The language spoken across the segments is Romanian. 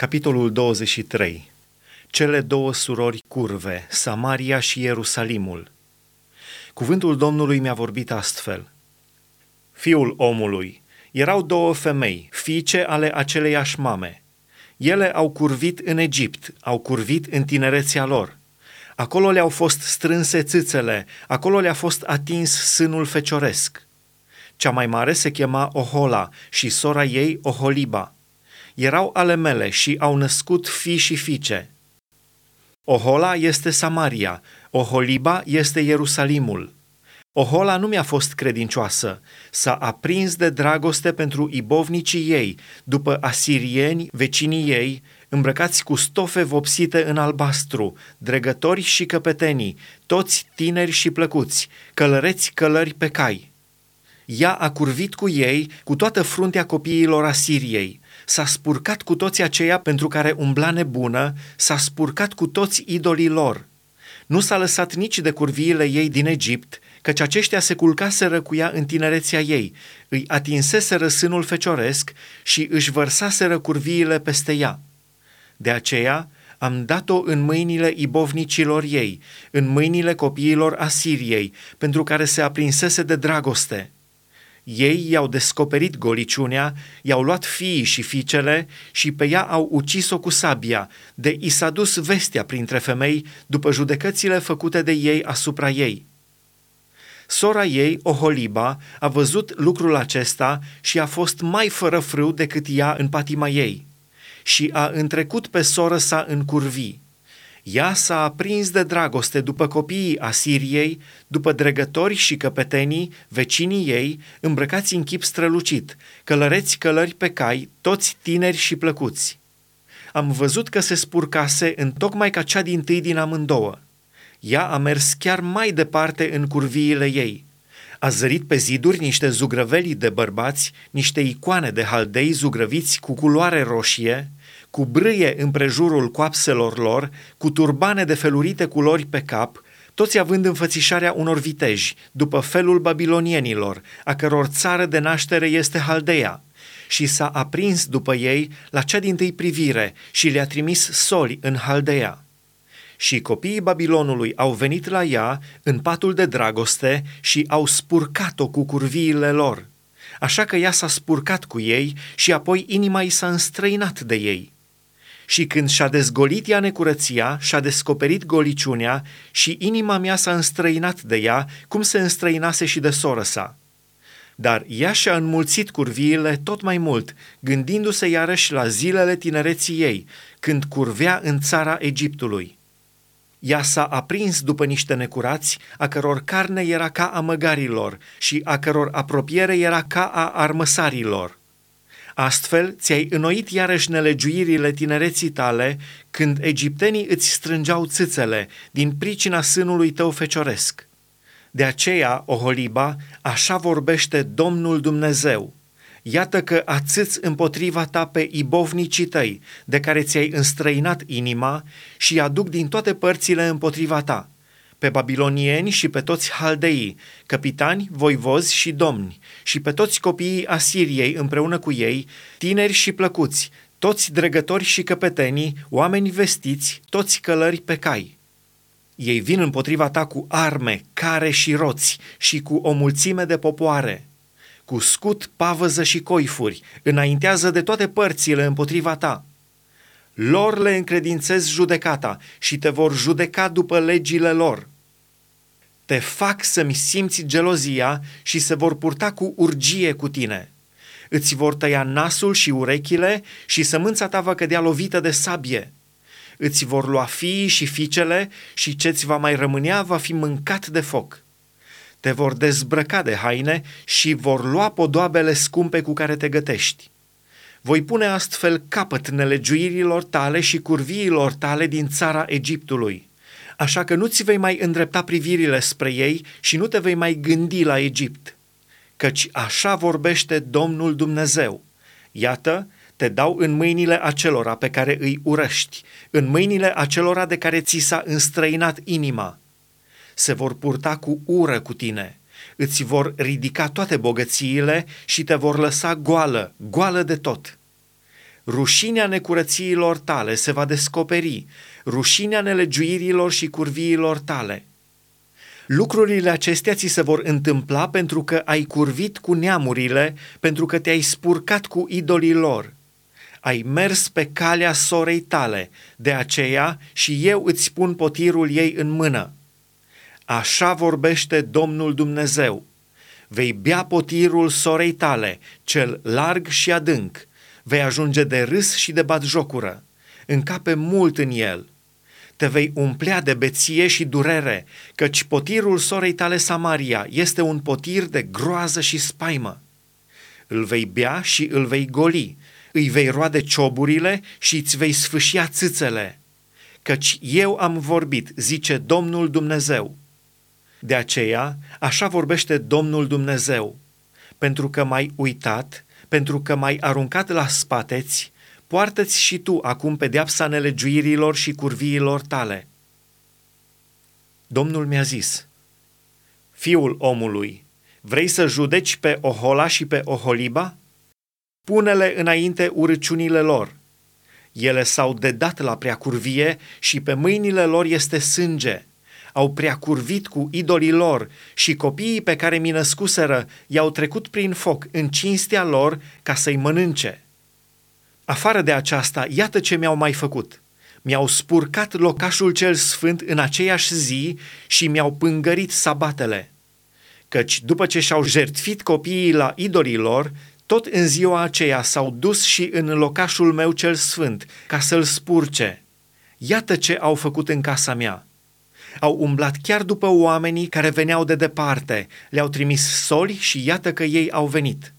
Capitolul 23 Cele două surori curve, Samaria și Ierusalimul. Cuvântul Domnului mi-a vorbit astfel. Fiul omului, erau două femei, fiice ale aceleiași mame. Ele au curvit în Egipt, au curvit în tinerețea lor. Acolo le-au fost strânse țâțele, acolo le-a fost atins sânul fecioresc. Cea mai mare se chema Ohola și sora ei Oholiba erau ale mele și au născut fi și fiice. Ohola este Samaria, Oholiba este Ierusalimul. Ohola nu mi-a fost credincioasă, s-a aprins de dragoste pentru ibovnicii ei, după asirieni, vecinii ei, îmbrăcați cu stofe vopsite în albastru, dregători și căpetenii, toți tineri și plăcuți, călăreți călări pe cai. Ea a curvit cu ei, cu toată fruntea copiilor Asiriei, s-a spurcat cu toți aceia pentru care umbla nebună, s-a spurcat cu toți idolii lor. Nu s-a lăsat nici de curviile ei din Egipt, căci aceștia se culcaseră cu ea în tinerețea ei, îi atinseseră sânul fecioresc și își vărsaseră curviile peste ea. De aceea am dat-o în mâinile ibovnicilor ei, în mâinile copiilor Asiriei, pentru care se aprinsese de dragoste – ei i-au descoperit goliciunea, i-au luat fiii și fiicele și pe ea au ucis-o cu sabia, de i s-a dus vestea printre femei după judecățile făcute de ei asupra ei. Sora ei, Oholiba, a văzut lucrul acesta și a fost mai fără frâu decât ea în patima ei. Și a întrecut pe soră sa în curvii ea s-a aprins de dragoste după copiii Asiriei, după dregători și căpetenii, vecinii ei, îmbrăcați în chip strălucit, călăreți călări pe cai, toți tineri și plăcuți. Am văzut că se spurcase în tocmai ca cea din tâi din amândouă. Ea a mers chiar mai departe în curviile ei. A zărit pe ziduri niște zugrăveli de bărbați, niște icoane de haldei zugrăviți cu culoare roșie, cu brâie împrejurul coapselor lor, cu turbane de felurite culori pe cap, toți având înfățișarea unor viteji, după felul babilonienilor, a căror țară de naștere este Haldeia, și s-a aprins după ei la cea din tâi privire și le-a trimis soli în Haldeia. Și copiii Babilonului au venit la ea în patul de dragoste și au spurcat-o cu curviile lor. Așa că ea s-a spurcat cu ei și apoi inima i s-a înstrăinat de ei și când și-a dezgolit ea necurăția, și-a descoperit goliciunea și inima mea s-a înstrăinat de ea, cum se înstrăinase și de soră sa. Dar ea și-a înmulțit curviile tot mai mult, gândindu-se iarăși la zilele tinereții ei, când curvea în țara Egiptului. Ea s-a aprins după niște necurați, a căror carne era ca a măgarilor și a căror apropiere era ca a armăsarilor. Astfel, ți-ai înnoit iarăși nelegiuirile tinereții tale când egiptenii îți strângeau țâțele din pricina sânului tău fecioresc. De aceea, Oholiba, așa vorbește Domnul Dumnezeu. Iată că ațâți împotriva ta pe ibovnicii tăi, de care ți-ai înstrăinat inima și aduc din toate părțile împotriva ta – pe babilonieni și pe toți haldeii, capitani, voivozi și domni, și pe toți copiii Asiriei împreună cu ei, tineri și plăcuți, toți dregători și căpetenii, oameni vestiți, toți călări pe cai. Ei vin împotriva ta cu arme, care și roți și cu o mulțime de popoare, cu scut, pavăză și coifuri, înaintează de toate părțile împotriva ta – lor le încredințez judecata și te vor judeca după legile lor. Te fac să-mi simți gelozia și se vor purta cu urgie cu tine. Îți vor tăia nasul și urechile și sămânța ta va cădea lovită de sabie. Îți vor lua fiii și fiicele și ce-ți va mai rămânea va fi mâncat de foc. Te vor dezbrăca de haine și vor lua podoabele scumpe cu care te gătești voi pune astfel capăt nelegiuirilor tale și curviilor tale din țara Egiptului. Așa că nu-ți vei mai îndrepta privirile spre ei și nu te vei mai gândi la Egipt. Căci așa vorbește Domnul Dumnezeu. Iată, te dau în mâinile acelora pe care îi urăști, în mâinile acelora de care ți s-a înstrăinat inima. Se vor purta cu ură cu tine – îți vor ridica toate bogățiile și te vor lăsa goală, goală de tot. Rușinea necurățiilor tale se va descoperi, rușinea nelegiuirilor și curviilor tale. Lucrurile acestea ți se vor întâmpla pentru că ai curvit cu neamurile, pentru că te-ai spurcat cu idolii lor. Ai mers pe calea sorei tale, de aceea și eu îți pun potirul ei în mână. Așa vorbește Domnul Dumnezeu. Vei bea potirul sorei tale, cel larg și adânc. Vei ajunge de râs și de batjocură. Încape mult în el – te vei umplea de beție și durere, căci potirul sorei tale Samaria este un potir de groază și spaimă. Îl vei bea și îl vei goli, îi vei roade cioburile și îți vei sfâșia țâțele, căci eu am vorbit, zice Domnul Dumnezeu. De aceea, așa vorbește Domnul Dumnezeu, pentru că m-ai uitat, pentru că m-ai aruncat la spateți, poartă-ți și tu acum pedeapsa nelegiuirilor și curviilor tale. Domnul mi-a zis, Fiul omului, vrei să judeci pe Ohola și pe Oholiba? Pune-le înainte urăciunile lor. Ele s-au dedat la preacurvie și pe mâinile lor este sânge. Au preacurvit cu idolii lor și copiii pe care mi născuseră i-au trecut prin foc în cinstea lor ca să-i mănânce. Afară de aceasta, iată ce mi-au mai făcut. Mi-au spurcat locașul cel sfânt în aceeași zi și mi-au pângărit sabatele. Căci după ce și-au jertfit copiii la idolii lor, tot în ziua aceea s-au dus și în locașul meu cel sfânt, ca să-l spurce. Iată ce au făcut în casa mea. Au umblat chiar după oamenii care veneau de departe, le-au trimis soli și iată că ei au venit.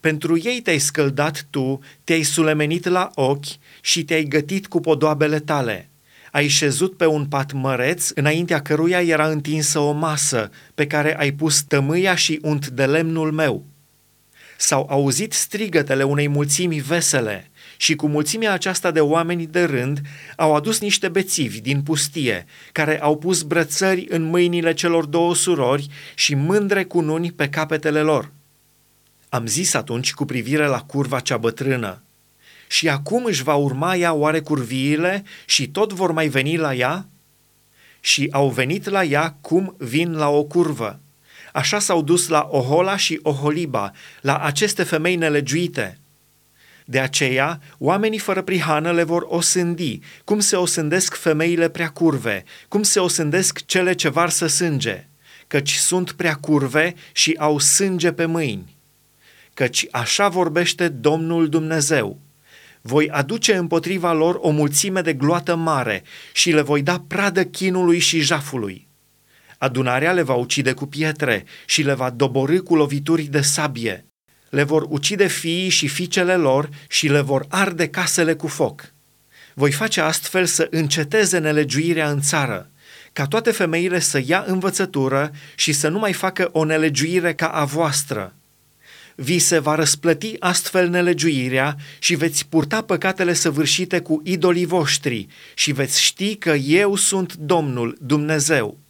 Pentru ei te-ai scăldat tu, te-ai sulemenit la ochi și te-ai gătit cu podoabele tale. Ai șezut pe un pat măreț, înaintea căruia era întinsă o masă, pe care ai pus tămâia și unt de lemnul meu. S-au auzit strigătele unei mulțimi vesele și cu mulțimea aceasta de oameni de rând au adus niște bețivi din pustie, care au pus brățări în mâinile celor două surori și mândre cununi pe capetele lor. Am zis atunci cu privire la curva cea bătrână, și acum își va urma ea oare curviile și tot vor mai veni la ea? Și au venit la ea cum vin la o curvă. Așa s-au dus la Ohola și Oholiba, la aceste femei nelegiuite. De aceea, oamenii fără prihană le vor osândi, cum se osândesc femeile prea curve, cum se osândesc cele ce varsă sânge, căci sunt prea curve și au sânge pe mâini căci așa vorbește Domnul Dumnezeu. Voi aduce împotriva lor o mulțime de gloată mare și le voi da pradă chinului și jafului. Adunarea le va ucide cu pietre și le va doborâ cu lovituri de sabie. Le vor ucide fiii și fiicele lor și le vor arde casele cu foc. Voi face astfel să înceteze nelegiuirea în țară, ca toate femeile să ia învățătură și să nu mai facă o nelegiuire ca a voastră, vi se va răsplăti astfel nelegiuirea și veți purta păcatele săvârșite cu idolii voștri și veți ști că eu sunt Domnul Dumnezeu.